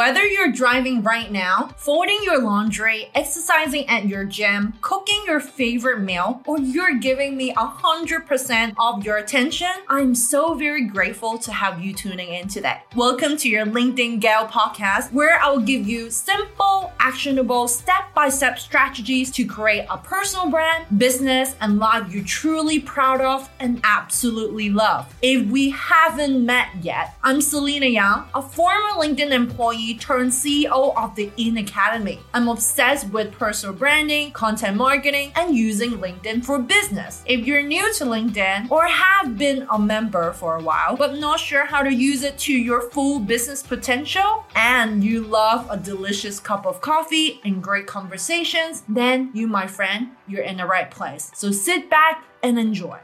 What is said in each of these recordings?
Whether you're driving right now, folding your laundry, exercising at your gym, cooking your favorite meal, or you're giving me 100% of your attention, I'm so very grateful to have you tuning in today. Welcome to your LinkedIn Gal podcast, where I'll give you simple, actionable, step by step strategies to create a personal brand, business, and life you're truly proud of and absolutely love. If we haven't met yet, I'm Selena Yang, a former LinkedIn employee turned CEO of the In Academy. I'm obsessed with personal branding, content marketing, and using LinkedIn for business. If you're new to LinkedIn or have been a member for a while but not sure how to use it to your full business potential, and you love a delicious cup of coffee and great conversations, then you, my friend, you're in the right place. So sit back and enjoy.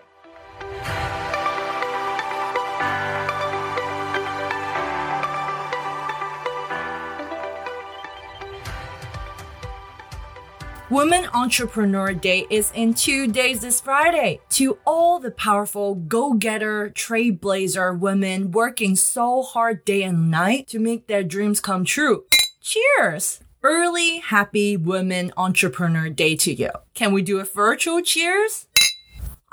Women Entrepreneur Day is in two days this Friday. To all the powerful go-getter, trailblazer women working so hard day and night to make their dreams come true. Cheers! Early Happy Women Entrepreneur Day to you. Can we do a virtual cheers?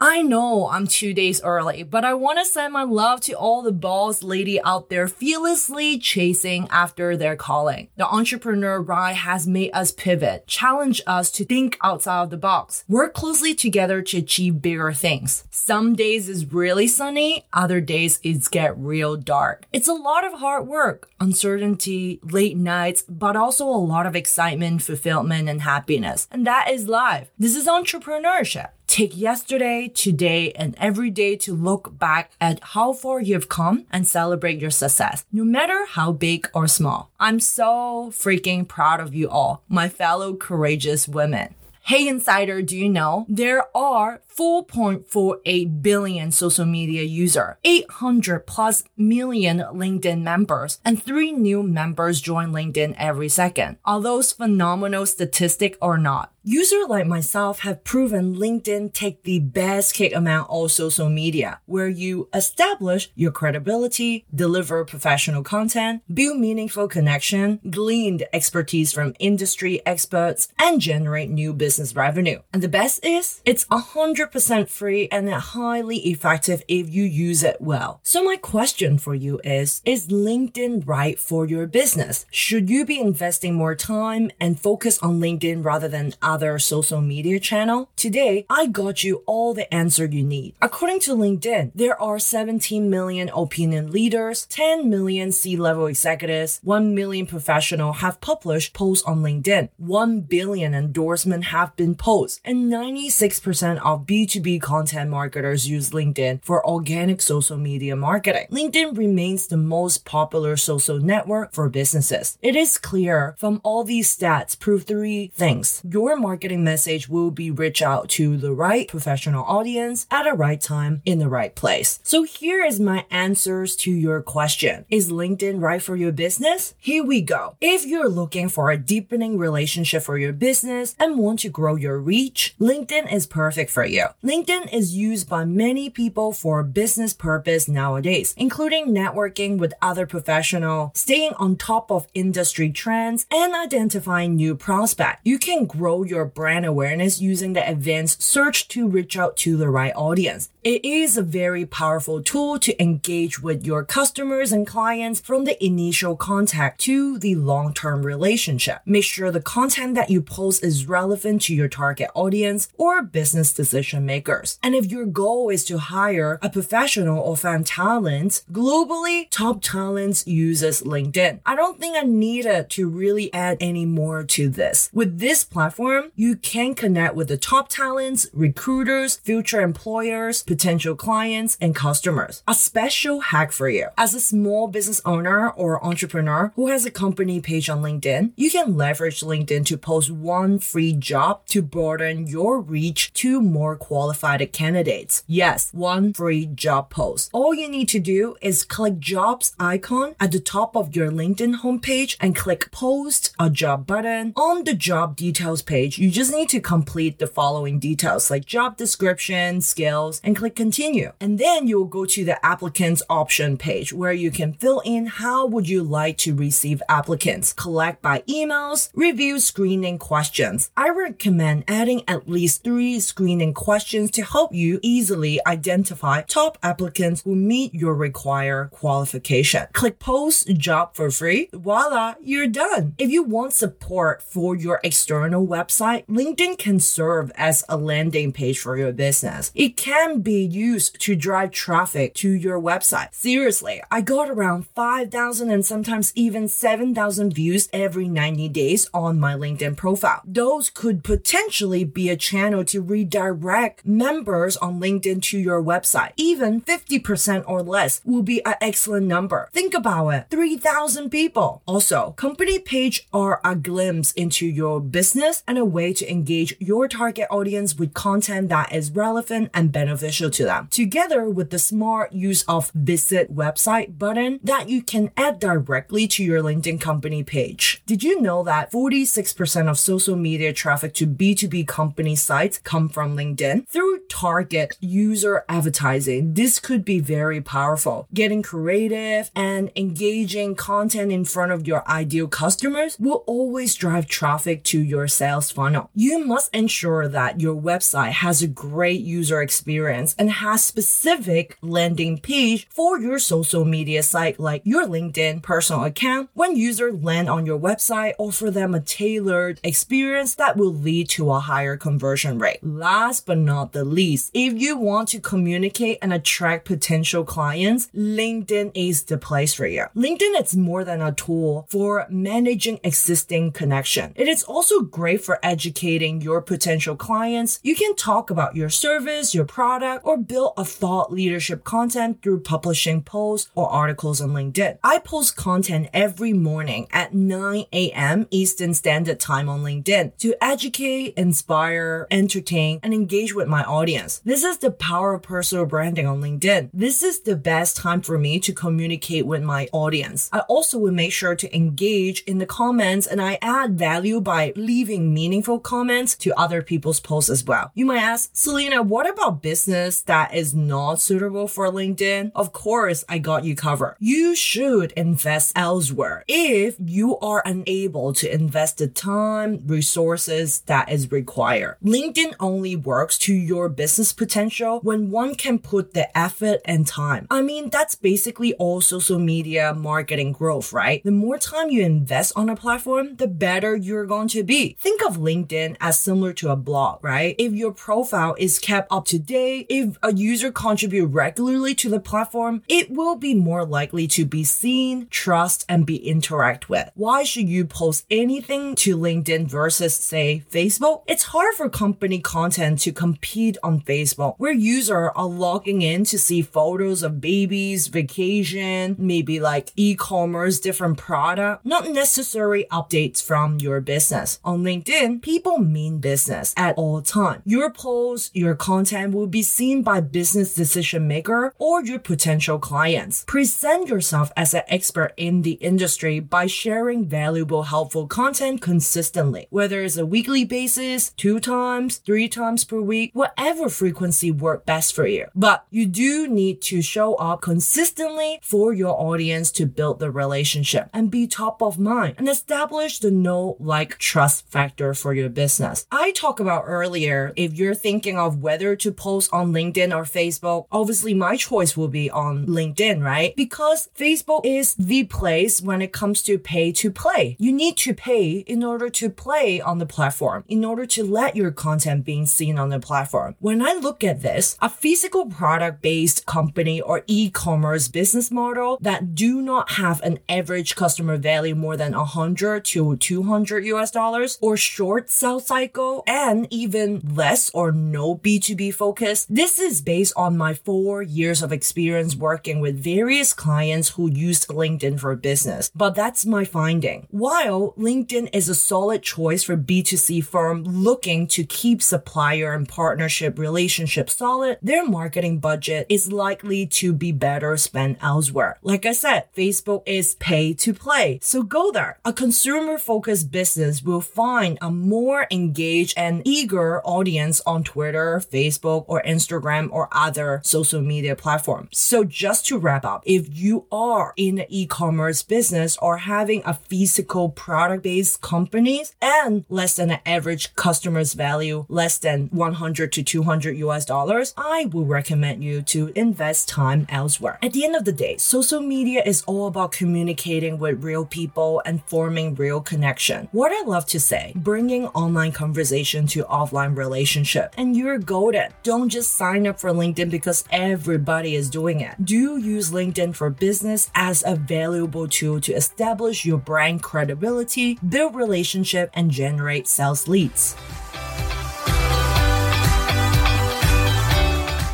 I know I'm two days early, but I want to send my love to all the boss lady out there fearlessly chasing after their calling. The entrepreneur ride has made us pivot, challenge us to think outside of the box, work closely together to achieve bigger things. Some days is really sunny, other days it's get real dark. It's a lot of hard work, uncertainty, late nights, but also a lot of excitement, fulfillment, and happiness. And that is life. This is entrepreneurship. Take yesterday, today, and every day to look back at how far you've come and celebrate your success, no matter how big or small. I'm so freaking proud of you all, my fellow courageous women. Hey Insider, do you know there are 4.48 billion social media user, 800 plus million LinkedIn members, and three new members join LinkedIn every second. Are those phenomenal statistics or not? Users like myself have proven LinkedIn take the best kick among all social media, where you establish your credibility, deliver professional content, build meaningful connection, glean expertise from industry experts, and generate new business revenue. And the best is, it's 100% free and highly effective if you use it well. So my question for you is, is LinkedIn right for your business? Should you be investing more time and focus on LinkedIn rather than other social media channel? Today, I got you all the answer you need. According to LinkedIn, there are 17 million opinion leaders, 10 million C-level executives, 1 million professional have published posts on LinkedIn, 1 billion endorsements have been posted, and 96% of B2B content marketers use LinkedIn for organic social media marketing. LinkedIn remains the most popular social network for businesses. It is clear from all these stats prove three things. Your marketing message will be reach out to the right professional audience at the right time in the right place. So here is my answers to your question. Is LinkedIn right for your business? Here we go. If you're looking for a deepening relationship for your business and want to grow your reach, LinkedIn is perfect for you. LinkedIn is used by many people for business purpose nowadays, including networking with other professionals, staying on top of industry trends, and identifying new prospects. You can grow your brand awareness using the advanced search to reach out to the right audience. It is a very powerful tool to engage with your customers and clients from the initial contact to the long-term relationship. Make sure the content that you post is relevant to your target audience or business decision makers. And if your goal is to hire a professional or find talent, globally, top talents uses LinkedIn. I don't think I needed to really add any more to this. With this platform, you can connect with the top talents, recruiters, future employers, potential clients, and customers. A special hack for you. As a small business owner or entrepreneur who has a company page on LinkedIn, you can leverage LinkedIn to post one free job to broaden your reach to more qualified candidates. Yes, one free job post. All you need to do is click jobs icon at the top of your LinkedIn homepage and click post a job button on the job details page you just need to complete the following details like job description, skills, and click continue. And then you'll go to the applicants option page where you can fill in how would you like to receive applicants, collect by emails, review screening questions. I recommend adding at least three screening questions to help you easily identify top applicants who meet your required qualification. Click post job for free. Voila, you're done. If you want support for your external website, LinkedIn can serve as a landing page for your business. It can be used to drive traffic to your website. Seriously, I got around 5,000 and sometimes even 7,000 views every 90 days on my LinkedIn profile. Those could potentially be a channel to redirect members on LinkedIn to your website. Even 50% or less will be an excellent number. Think about it. 3,000 people. Also, company page are a glimpse into your business and a way to engage your target audience with content that is relevant and beneficial to them. Together with the smart use of visit website button that you can add directly to your LinkedIn company page. Did you know that 46% of social media traffic to B2B company sites come from LinkedIn? Through target user advertising, this could be very powerful. Getting creative and engaging content in front of your ideal customers will always drive traffic to your sales funnel. You must ensure that your website has a great user experience and has specific landing page for your social media site like your LinkedIn personal account. When users land on your website, offer them a tailored experience that will lead to a higher conversion rate. Last but not the least, if you want to communicate and attract potential clients, LinkedIn is the place for you. LinkedIn is more than a tool for managing existing connection. It is also great for educating your potential clients. You can talk about your service, your product, or build a thought leadership content through publishing posts or articles on LinkedIn. I post content every morning at 9 a.m. Eastern Standard Time on LinkedIn to educate, inspire, entertain, and engage with my audience. This is the power of personal branding on LinkedIn. This is the best time for me to communicate with my audience. I also will make sure to engage in the comments and I add value by leaving meaningful comments to other people's posts as well. You might ask, Selena, what about business that is not suitable for LinkedIn? Of course, I got you covered. You should invest elsewhere if you are unable to invest the time, resources that is required. LinkedIn only works to your business potential when one can put the effort and time. I mean, that's basically all social media marketing growth, right? The more time you invest on a platform, the better you're going to be. Think of LinkedIn as similar to a blog, right? If your profile is kept up to date, if a user contribute regularly to the platform, it will be more likely to be seen, trust, and be interact with. Why should you post anything to LinkedIn versus say Facebook? It's hard for company content to compete on Facebook where users are logging in to see photos of babies, vacation, maybe like e-commerce, different product, not necessary updates from your business. On LinkedIn, people mean business at all time. Your posts, your content will be seen by business decision maker or your potential clients. Present yourself as an expert in the industry by sharing valuable, helpful content consistently, whether it's a weekly basis, two times, three times per week, whatever frequency work best for you. But you do need to show up consistently for your audience to build the relationship and be top of mind and establish the know, like, trust factor for your business. I talked about earlier, if you're thinking of whether to post on LinkedIn or Facebook, obviously my choice will be on LinkedIn, right? Because Facebook is the place when it comes to pay to play. You need to pay in order to play on the platform, in order to let your content being seen on the platform. When I look at this, a physical product based company or e-commerce business model that do not have an average customer value more than 100 to 200 US dollars or short sales cycle and even less or no B2B focus. This is based on my four years of experience working with various clients who used LinkedIn for business. But that's my finding. While LinkedIn is a solid choice for B2C firm looking to keep supplier partnership relationship solid, their marketing budget is likely to be better spent elsewhere. Like I said, Facebook is pay to play. So go there. A consumer focused business will find a more engaged and eager audience on Twitter, Facebook, or Instagram or other social media platforms. So just to wrap up, if you are in the e-commerce business or having a physical product-based company and less than an average customer's value, less than 100 to 200 US dollars, I would recommend you to invest time elsewhere. At the end of the day, social media is all about communicating with real people and forming real connection. What I love to say, bringing online conversation to offline relationship. And you're golden. Don't just sign up for LinkedIn because everybody is doing it. Do use LinkedIn for business as a valuable tool to establish your brand credibility, build relationship, and generate sales leads.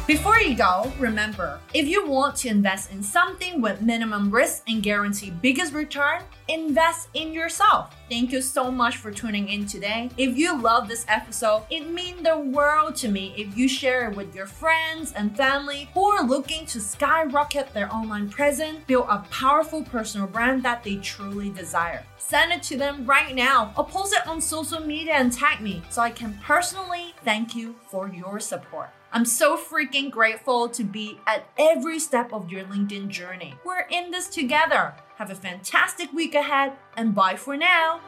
Before you go, remember if you want to invest in something with minimum risk and guarantee biggest return, invest in yourself. Thank you so much for tuning in today. If you love this episode, it means the world to me if you share it with your friends and family who are looking to skyrocket their online presence, build a powerful personal brand that they truly desire. Send it to them right now or post it on social media and tag me so I can personally thank you for your support. I'm so freaking grateful to be at every step of your LinkedIn journey. We're in this together. Have a fantastic week ahead and bye for now.